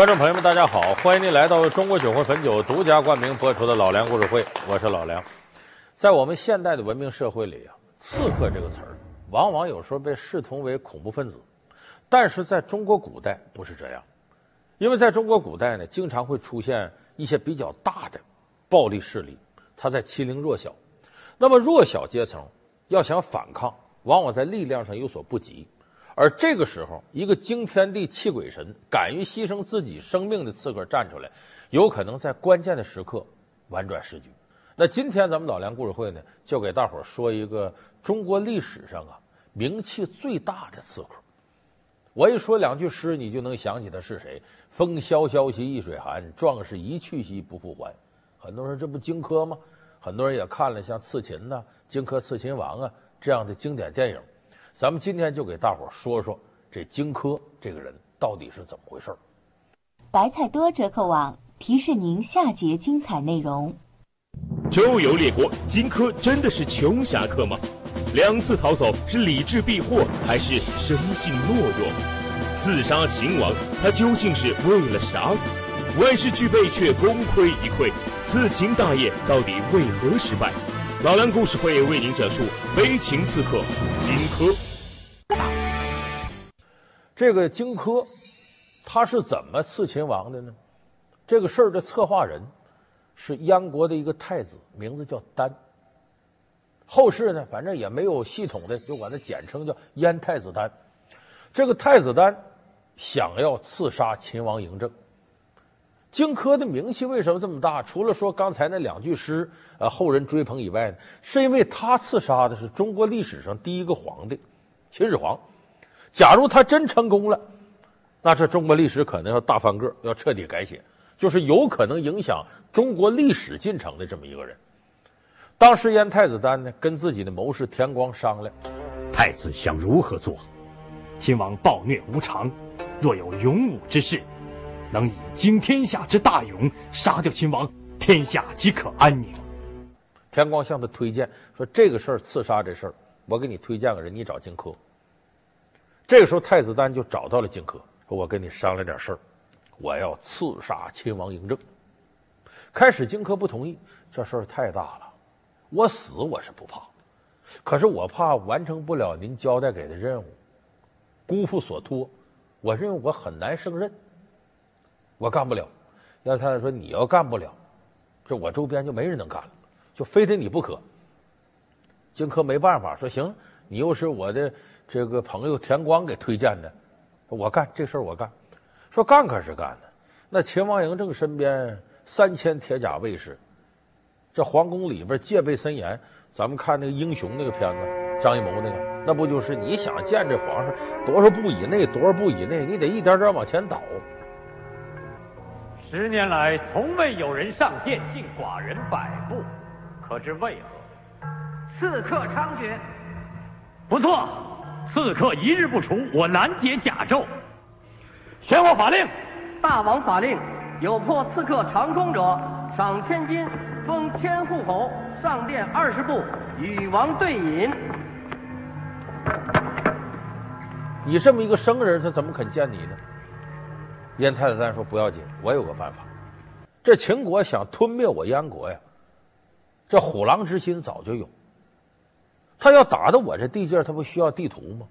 观众朋友们，大家好！欢迎您来到中国酒会汾酒独家冠名播出的《老梁故事会》，我是老梁。在我们现代的文明社会里啊，“刺客”这个词儿，往往有时候被视同为恐怖分子，但是在中国古代不是这样，因为在中国古代呢，经常会出现一些比较大的暴力势力，他在欺凌弱小。那么弱小阶层要想反抗，往往在力量上有所不及。而这个时候，一个惊天地泣鬼神、敢于牺牲自己生命的刺客站出来，有可能在关键的时刻婉转时局。那今天咱们老梁故事会呢，就给大伙儿说一个中国历史上啊名气最大的刺客。我一说两句诗，你就能想起他是谁：“风萧萧兮易水寒，壮士一去兮不复还。”很多人这不荆轲吗？很多人也看了像《刺秦》呐、《荆轲刺秦王》啊这样的经典电影。咱们今天就给大伙说说这荆轲这个人到底是怎么回事。白菜多折扣网提示您下节精彩内容。周游列国，荆轲真的是穷侠客吗？两次逃走是理智避祸还是生性懦弱？刺杀秦王，他究竟是为了啥？万事俱备却功亏一篑，刺秦大业到底为何失败？老梁故事会为您讲述悲情刺客荆轲。这个荆轲，他是怎么刺秦王的呢？这个事儿的策划人是燕国的一个太子，名字叫丹。后世呢，反正也没有系统的，就管他简称叫燕太子丹。这个太子丹想要刺杀秦王嬴政。荆轲的名气为什么这么大？除了说刚才那两句诗，呃，后人追捧以外呢，是因为他刺杀的是中国历史上第一个皇帝，秦始皇。假如他真成功了，那这中国历史可能要大翻个，要彻底改写，就是有可能影响中国历史进程的这么一个人。当时燕太子丹呢，跟自己的谋士田光商量，太子想如何做？秦王暴虐无常，若有勇武之士。能以惊天下之大勇杀掉秦王，天下即可安宁。田光向他推荐说：“这个事儿刺杀这事儿，我给你推荐个人，你找荆轲。”这个时候，太子丹就找到了荆轲，说：“我跟你商量点事儿，我要刺杀秦王嬴政。”开始，荆轲不同意，这事儿太大了，我死我是不怕，可是我怕完成不了您交代给的任务，辜负所托，我认为我很难胜任。我干不了，燕太子说，你要干不了，这我周边就没人能干了，就非得你不可。荆轲没办法说，行，你又是我的这个朋友田光给推荐的，我干这事儿我干。说干可是干的，那秦王嬴政身边三千铁甲卫士，这皇宫里边戒备森严。咱们看那个英雄那个片子，张艺谋那个，那不就是你想见这皇上多少步以内，多少步以内，你得一点点往前倒。十年来，从未有人上殿敬寡人百步，可知为何？刺客猖獗。不错，刺客一日不除，我难解甲胄。宣我法令。大王法令：有破刺客长空者，赏千金，封千户侯，上殿二十步，与王对饮。你这么一个生人，他怎么肯见你呢？燕太子丹说：“不要紧，我有个办法。这秦国想吞灭我燕国呀，这虎狼之心早就有。他要打到我这地界，他不需要地图吗？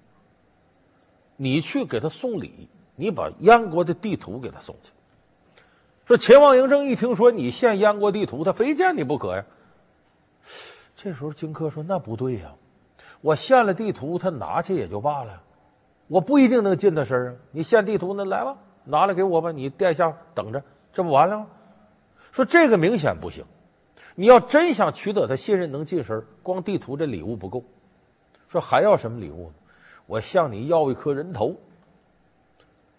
你去给他送礼，你把燕国的地图给他送去。说秦王嬴政一听说你献燕国地图，他非见你不可呀。这时候荆轲说：‘那不对呀，我献了地图，他拿去也就罢了，我不一定能进他身啊。你献地图，那来吧。’拿来给我吧，你殿下等着，这不完了吗？说这个明显不行，你要真想取得他信任，能近身，光地图这礼物不够。说还要什么礼物呢？我向你要一颗人头。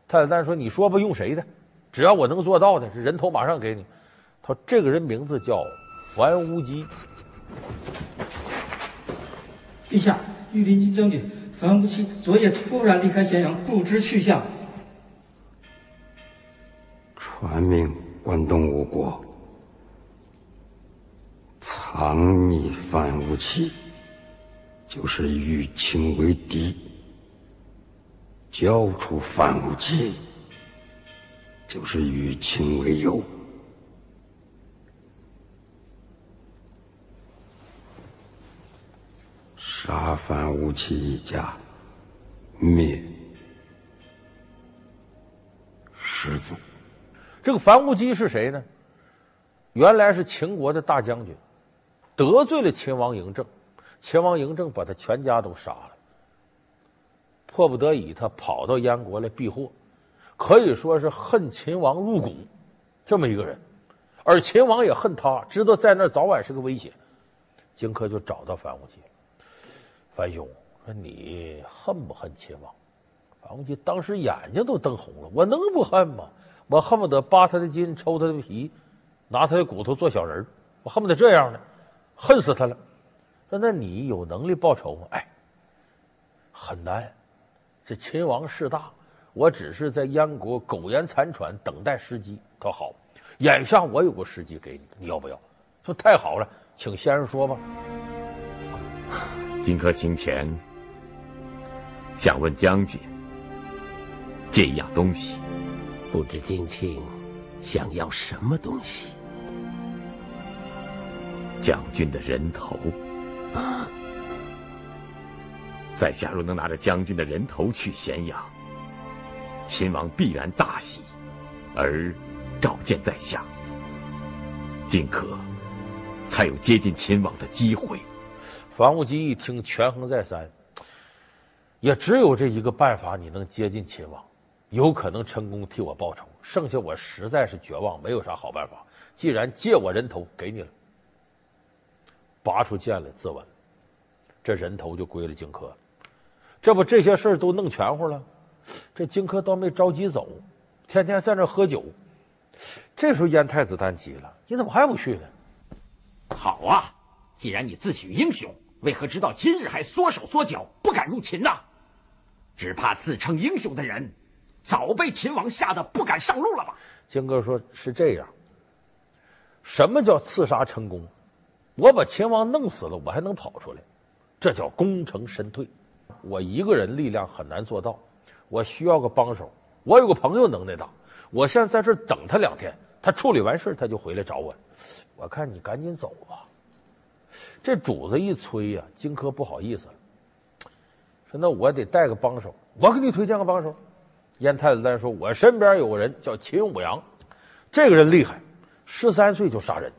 太子丹说：“你说吧，用谁的？只要我能做到的，这人头马上给你。”他说：“这个人名字叫樊无机。”陛下，御林军将军樊无期昨夜突然离开咸阳，不知去向。传命关东吴国，藏匿樊无期，就是与秦为敌。交出樊无期，就是与秦为友。杀樊无期一家，灭师祖。这个樊无期是谁呢？原来是秦国的大将军，得罪了秦王嬴政，秦王嬴政把他全家都杀了。迫不得已，他跑到燕国来避祸，可以说是恨秦王入骨，这么一个人。而秦王也恨他，知道在那儿早晚是个威胁。荆轲就找到樊无忌，樊兄说：“你恨不恨秦王？”樊无忌当时眼睛都瞪红了：“我能不恨吗？我恨不得扒他的筋，抽他的皮，拿他的骨头做小人，我恨不得这样呢，恨死他了。”说：“那你有能力报仇吗？”哎，很难。这秦王势大，我只是在燕国苟延残喘，等待时机。他好，眼下我有个时机给你，你要不要？说太好了，请先生说吧。荆轲行前想问将军借一样东西，不知荆卿想要什么东西？将军的人头。啊在下若能拿着将军的人头去咸阳，秦王必然大喜，而召见在下，荆轲才有接近秦王的机会。樊於期一听，权衡再三，也只有这一个办法，你能接近秦王，有可能成功替我报仇。剩下我实在是绝望，没有啥好办法。既然借我人头给你了，拔出剑来自刎，这人头就归了荆轲。这不这些事儿都弄全乎了，这荆轲倒没着急走，天天在那喝酒。这时候燕太子丹急了：“你怎么还不去呢？”“好啊，既然你自诩英雄，为何直到今日还缩手缩脚，不敢入秦呢？只怕自称英雄的人，早被秦王吓得不敢上路了吧？”荆轲说：“是这样。什么叫刺杀成功？我把秦王弄死了，我还能跑出来，这叫功成身退。”我一个人力量很难做到，我需要个帮手。我有个朋友能耐大，我现在在这等他两天，他处理完事他就回来找我。我看你赶紧走吧。这主子一催呀、荆轲不好意思了，说：“那我得带个帮手，我给你推荐个帮手。”燕太子丹说：“我身边有个人叫秦舞阳，这个人厉害，十三岁就杀人，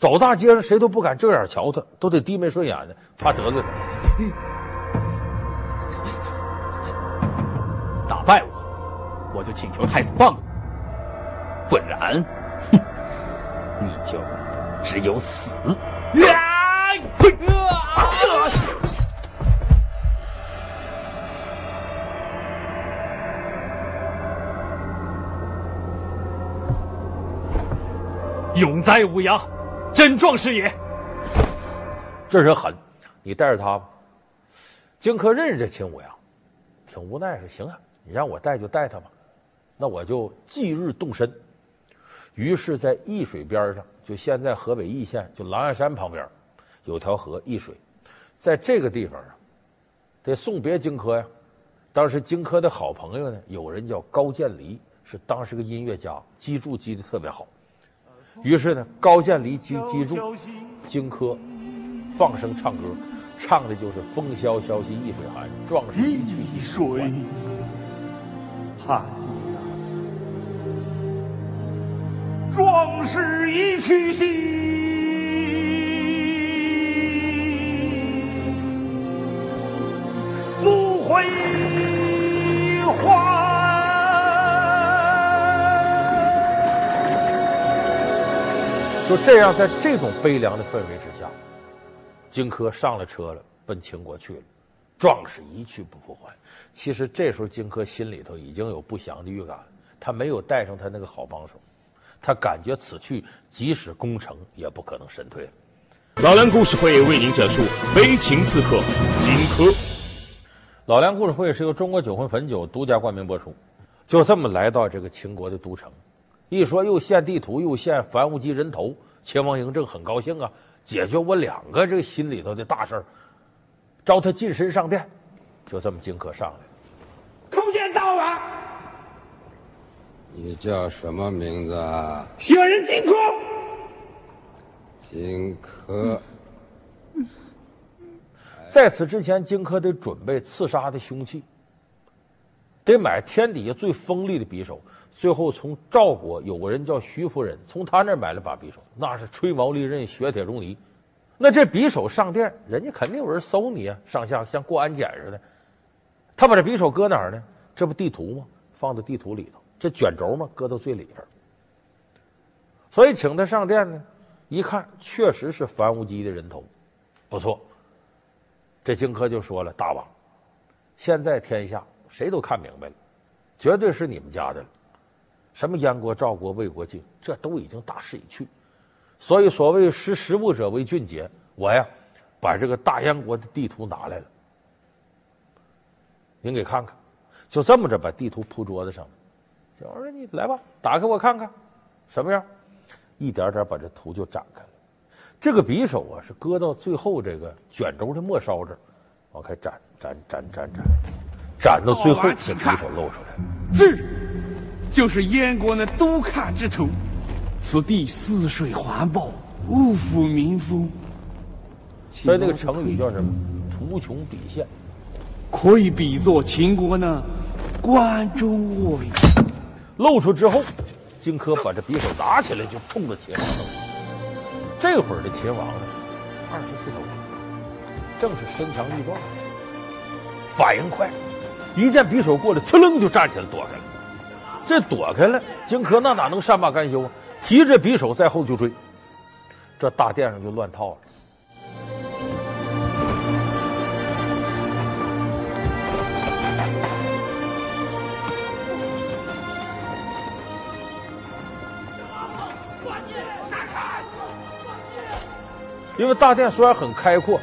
走大街上谁都不敢正眼瞧他，都得低眉顺眼的，怕得罪他。”打败我，我就请求太子放过我；不然，哼，你就只有死。啊！勇哉舞阳，真壮士也！这人狠，你带着他吧。荆轲认识这秦舞阳，挺无奈说：“行啊。”你让我带就带他吧，那我就即日动身。于是，在易水边上，就现在河北易县，就狼牙山旁边，有条河易水，在这个地方啊，得送别荆轲呀。当时荆轲的好朋友呢，有人叫高渐离，是当时个音乐家，击筑击的特别好。于是呢，高渐离击击住，荆轲放声唱歌，唱的就是“风萧萧兮易水寒，壮士一去兮不复还。”看，壮士一去兮就这样，在这种悲凉的氛围之下，荆轲上了车了，奔秦国去了。壮士一去不复还。其实这时候荆轲心里头已经有不祥的预感，他没有带上他那个好帮手，他感觉此去即使攻城也不可能神退了。老梁故事会为您讲述悲情刺客荆轲。老梁故事会是由中国酒魂汾酒独家冠名播出。就这么来到这个秦国的都城，一说又献地图又献樊於期人头，秦王嬴政很高兴啊，解决我两个这个心里头的大事儿。召他近身上殿，就这么荆轲上来了。叩见大王。你叫什么名字啊？小人荆轲。荆轲。在此之前，荆轲得准备刺杀的凶器，得买天底下最锋利的匕首。最后从赵国有个人叫徐夫人，从他那儿买了把匕首，那是吹毛利刃，雪铁如泥。那这匕首上殿，人家肯定有人搜你啊，上下像过安检似的。他把这匕首搁哪儿呢？这不地图吗？放到地图里头。这卷轴嘛，搁到最里边。所以请他上殿呢，一看确实是樊无机的人头，不错。这荆轲就说了：“大王，现在天下谁都看明白了，绝对是你们家的了。什么燕国、赵国、魏国、晋，这都已经大势已去。所以所谓识时务者为俊杰，我呀，把这个大燕国的地图拿来了，您给看看。就这么着，把地图铺桌子上了。小王说：‘你来吧，打开我看看，什么样？’一点点把这图就展开了。”这个匕首啊，是搁到最后这个卷轴的末梢这儿，往开展展展展展，展到最后，这匕首露出来。这就是燕国那都卡之徒。此地四水环抱，物阜民丰。所以那个成语叫什么？图穷匕现。可以比作秦国呢关中卧龙。露出之后，荆轲把这匕首拿起来就冲着秦王了。这会儿的秦王呢，二十出头，正是身强力壮的时候，反应快，一见匕首过来，呲楞就站起来躲开了。这躲开了，荆轲那哪能善罢甘休啊？提着匕首在后就追，这大殿上就乱套了。因为大殿虽然很开阔，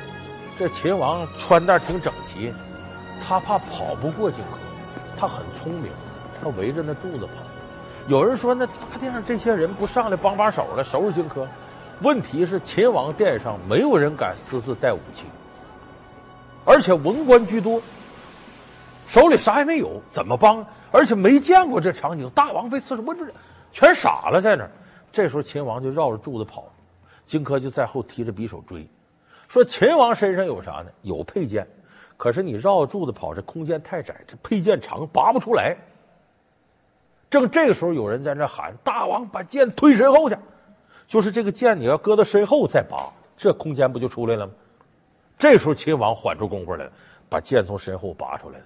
这秦王穿戴挺整齐，他怕跑不过荆轲，他很聪明，他围着那柱子跑。有人说，那大殿上这些人不上来帮把手了，收拾荆轲？问题是秦王殿上没有人敢私自带武器，而且文官居多，手里啥也没有，怎么帮？而且没见过这场景，大王被刺杀，不是全傻了在那儿。这时候秦王就绕着柱子跑。荆轲就在后提着匕首追，说：“秦王身上有啥呢？有佩剑，可是你绕柱子跑，这空间太窄，这佩剑长拔不出来。”正这个时候，有人在那喊：“大王，把剑推身后去！”就是这个剑，你要搁到身后再拔，这空间不就出来了吗？这时候，秦王缓出功夫来了，把剑从身后拔出来了。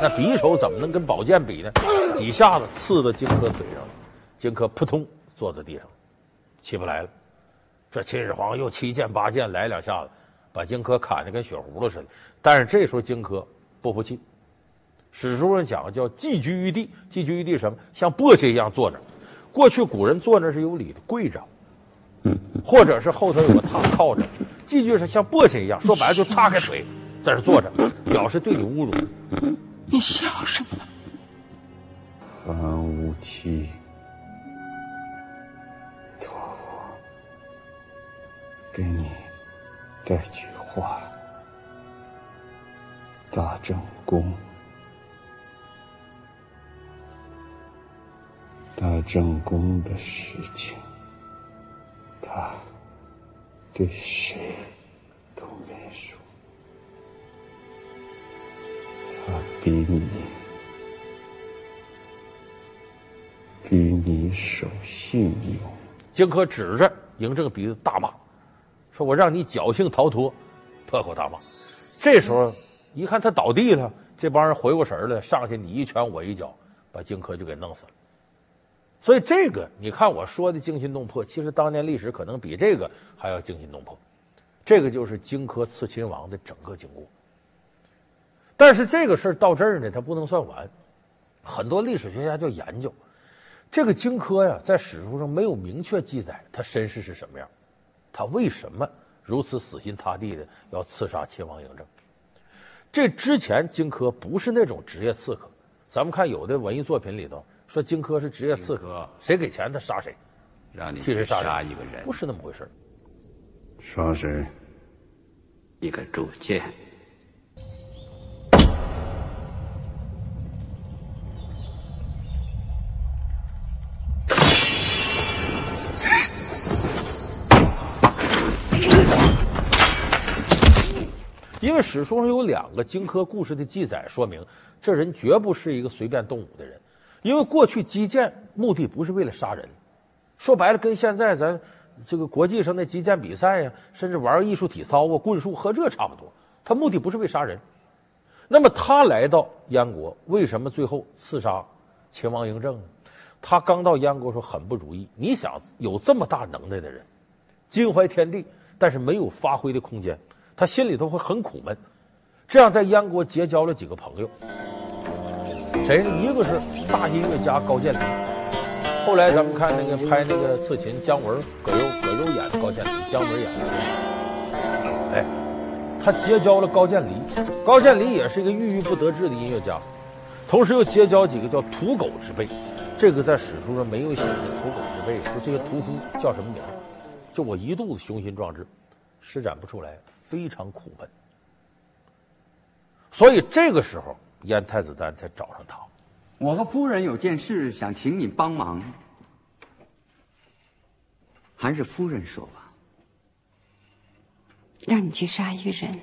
那匕首怎么能跟宝剑比呢？几下子刺到荆轲腿上了，荆轲扑通坐在地上，起不来了。这秦始皇又七剑八剑来两下子，把荆轲砍得跟血葫芦似的。但是这时候荆轲不服气，史书上讲叫寄居于地，寄居于地什么？像簸箕一样坐着。过去古人坐那是有礼的，跪着，或者是后头有个榻靠着。寄居是像簸箕一样，说白了就叉开腿在这坐着，表示对你侮辱。你笑什么呢？樊於期，托我给你带句话。大正宫，大正宫的事情，他对谁比你，比你守信用。荆轲指着嬴政鼻子大骂：“说我让你侥幸逃脱，破口大骂。”这时候一看他倒地了，这帮人回过神来，上去你一拳我一脚，把荆轲就给弄死了。所以这个你看我说的惊心动魄，其实当年历史可能比这个还要惊心动魄。这个就是荆轲刺秦王的整个经过。但是这个事儿到这儿呢，它不能算完。很多历史学家就研究这个荆轲呀，在史书上没有明确记载他身世是什么样，他为什么如此死心塌地的要刺杀秦王嬴政？这之前荆轲不是那种职业刺客，咱们看有的文艺作品里头说荆轲是职业刺客，谁给钱他杀谁，让你替谁杀杀一个人，不是那么回事。杀谁？一个主见。史书上有两个荆轲故事的记载，说明这人绝不是一个随便动武的人。因为过去击剑目的不是为了杀人，说白了跟现在咱这个国际上的击剑比赛呀，甚至玩艺术体操啊、棍术和这差不多。他目的不是为杀人。那么他来到燕国，为什么最后刺杀秦王嬴政呢？他刚到燕国时候很不如意。你想有这么大能耐的人，襟怀天地，但是没有发挥的空间。他心里头会很苦闷，这样在燕国结交了几个朋友，谁呢？一个是大音乐家高渐离，后来咱们看那个拍那个刺秦，姜文、葛优、葛优演的高渐离，姜文演的。哎，他结交了高渐离，高渐离也是一个郁郁不得志的音乐家，同时又结交几个叫屠狗之辈，这个在史书上没有写的屠狗之辈，就这些屠夫叫什么名？就我一肚子雄心壮志，施展不出来。非常苦闷，所以这个时候燕太子丹才找上他。我和夫人有件事想请你帮忙，还是夫人说吧。让你去杀一个人，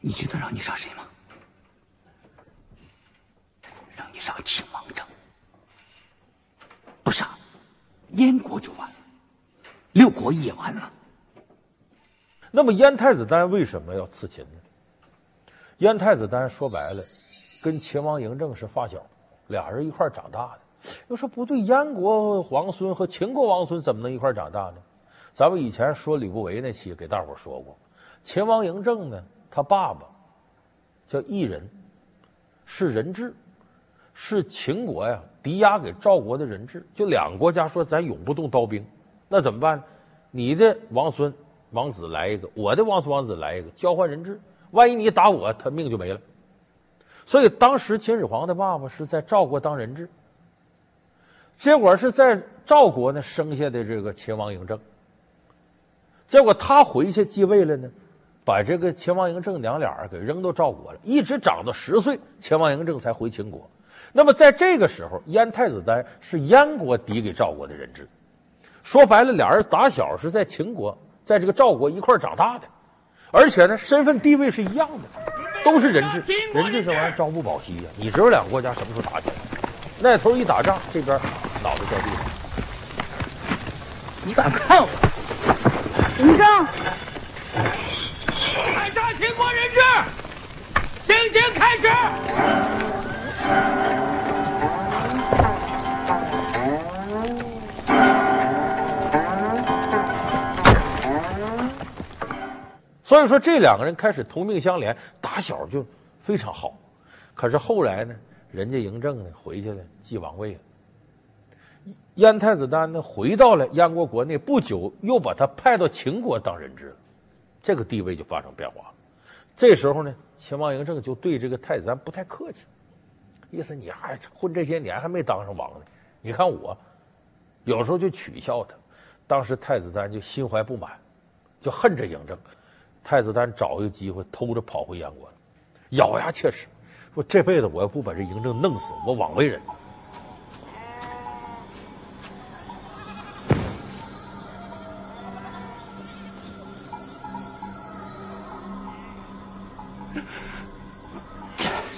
你知道让你杀谁吗？让你杀秦王政，不杀燕国就完了。六国也完了。那么燕太子丹为什么要刺秦呢？燕太子丹说白了，跟秦王嬴政是发小，俩人一块长大的。要说不对，燕国皇孙和秦国王孙怎么能一块长大呢？咱们以前说吕不韦那期给大伙说过，秦王嬴政呢，他爸爸叫异人，是人质，是秦国呀抵押给赵国的人质，就两个国家说咱永不动刀兵。那怎么办？你的王孙王子来一个，我的王孙王子来一个，交换人质。万一你打我，他命就没了。所以当时秦始皇的爸爸是在赵国当人质，结果是在赵国呢生下的这个秦王嬴政。结果他回去继位了呢，把这个秦王嬴政娘俩给扔到赵国了，一直长到十岁，秦王嬴政才回秦国。那么在这个时候，燕太子丹是燕国抵给赵国的人质。说白了，俩人打小是在秦国，在这个赵国一块长大的，而且呢，身份地位是一样的，都是人质。人质这玩意儿朝不保夕呀，你知道两个国家什么时候打起来？那头一打仗，这边脑袋掉地上。你敢看我？嬴政，快杀秦国人质，行刑开始。所以说，这两个人开始同命相连，打小就非常好。可是后来呢，人家嬴政呢回去了，继王位了。燕太子丹呢回到了燕国国内，不久又把他派到秦国当人质了，这个地位就发生变化了。这时候呢，秦王嬴政就对这个太子丹不太客气，意思你还混这些年还没当上王呢。你看我，有时候就取笑他。当时太子丹就心怀不满，就恨这嬴政。太子丹找一个机会偷着跑回燕国，咬牙切齿说：“这辈子我要不把这嬴政弄死，我枉为人。”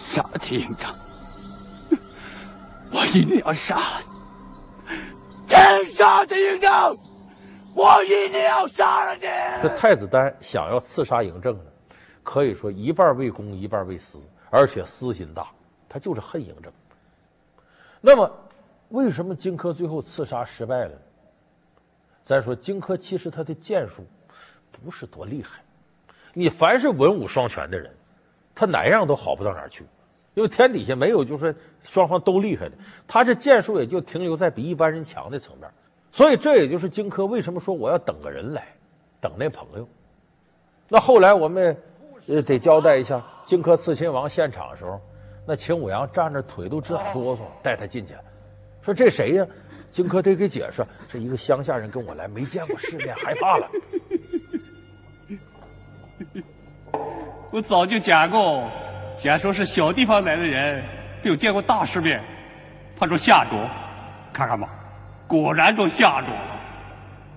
杀了嬴政，我一定要杀！天杀的嬴政！我一定要杀了你！这太子丹想要刺杀嬴政呢，可以说一半为公，一半为私，而且私心大，他就是恨嬴政。那么，为什么荆轲最后刺杀失败了呢？咱说荆轲其实他的剑术不是多厉害，你凡是文武双全的人，他哪样都好不到哪儿去，因为天底下没有就是双方都厉害的，他这剑术也就停留在比一般人强的层面。所以这也就是荆轲为什么说我要等个人来，等那朋友。那后来我们呃得交代一下，荆轲刺秦王现场的时候，那秦舞阳站着腿都直打哆嗦，带他进去，说这谁呀？荆轲得给解释，这一个乡下人跟我来，没见过世面，害怕了。我早就讲过，假说是小地方来的人，没有见过大世面，怕说吓着，看看吧，果然就吓住了。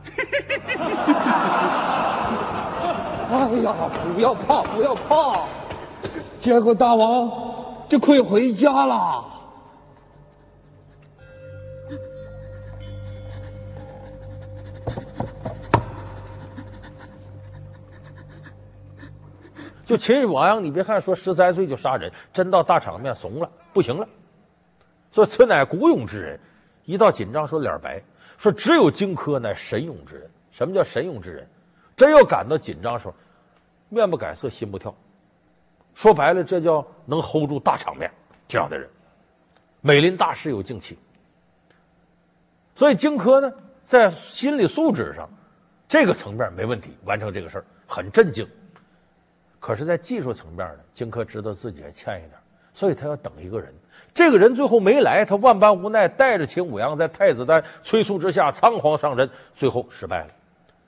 哎呀，不要怕，不要怕，见过大王就可以回家了。就秦始皇，你别看说十三岁就杀人，真到大场面怂了，不行了。所以此乃古勇之人，一到紧张说脸白，说只有荆轲乃神勇之人。什么叫神勇之人？真要感到紧张时候，面不改色，心不跳。说白了，这叫能 hold 住大场面这样的人。美林大师有静气。所以荆轲呢，在心理素质上，这个层面没问题，完成这个事儿很镇静。可是，在技术层面呢，荆轲知道自己还欠一点，所以他要等一个人。这个人最后没来，他万般无奈，带着秦舞阳在太子丹催促之下仓皇上阵，最后失败了。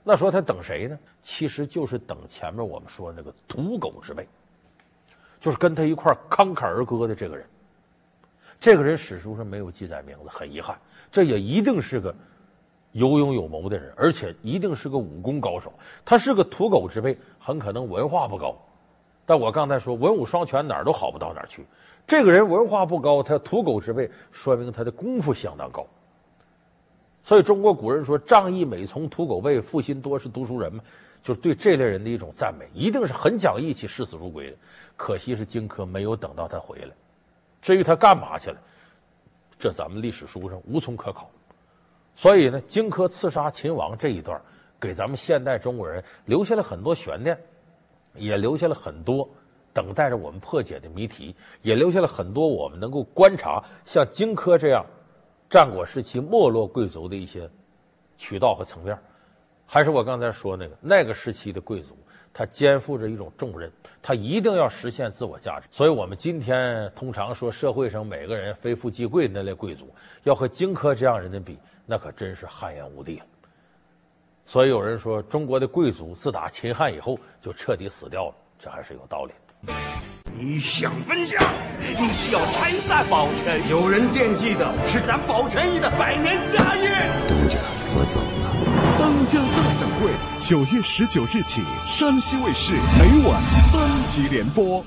那说他等谁呢？其实就是等前面我们说那个屠狗之辈，就是跟他一块慷慨而歌的这个人。这个人史书上没有记载名字，很遗憾。这也一定是个有勇有谋的人，而且一定是个武功高手。他是个屠狗之辈，很可能文化不高。但我刚才说文武双全，哪儿都好不到哪儿去。这个人文化不高，他土狗之辈，说明他的功夫相当高。所以中国古人说“仗义每从土狗辈，负心多是读书人”嘛，就是对这类人的一种赞美，一定是很讲义气、视死如归的。可惜是荆轲没有等到他回来。至于他干嘛去了，这咱们历史书上无从可考。所以呢，荆轲刺杀秦王这一段，给咱们现代中国人留下了很多悬念。也留下了很多等待着我们破解的谜题，也留下了很多我们能够观察像荆轲这样战国时期没落贵族的一些渠道和层面。还是我刚才说那个那个时期的贵族，他肩负着一种重任，他一定要实现自我价值。所以我们今天通常说社会上每个人非富即贵那类贵族，要和荆轲这样人的比，那可真是汗颜无地了。所以有人说，中国的贵族自打秦汉以后就彻底死掉了，这还是有道理的。你想分家，你是要拆散保全义？有人惦记的是咱保全义的百年家业。督着我走了。当家大掌柜，九月十九日起，山西卫视每晚三集联播。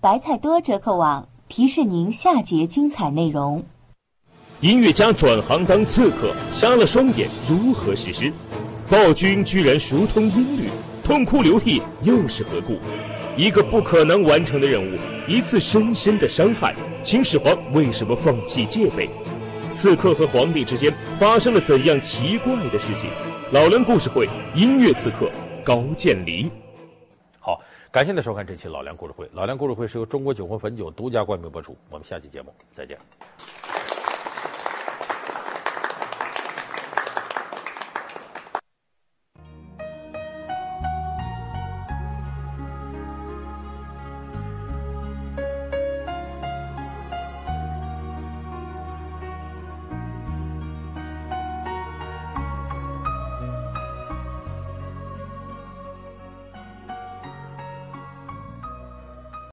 白菜多折扣网提示您下节精彩内容。音乐家转行当刺客，瞎了双眼，如何实施？暴君居然熟通音律，痛哭流涕又是何故？一个不可能完成的任务，一次深深的伤害，秦始皇为什么放弃戒备？刺客和皇帝之间发生了怎样奇怪的事情？老梁故事会音乐刺客高渐离。好，感谢您收看这期老梁故事会。老梁故事会是由中国酒魂汾酒独家冠名播出。我们下期节目再见。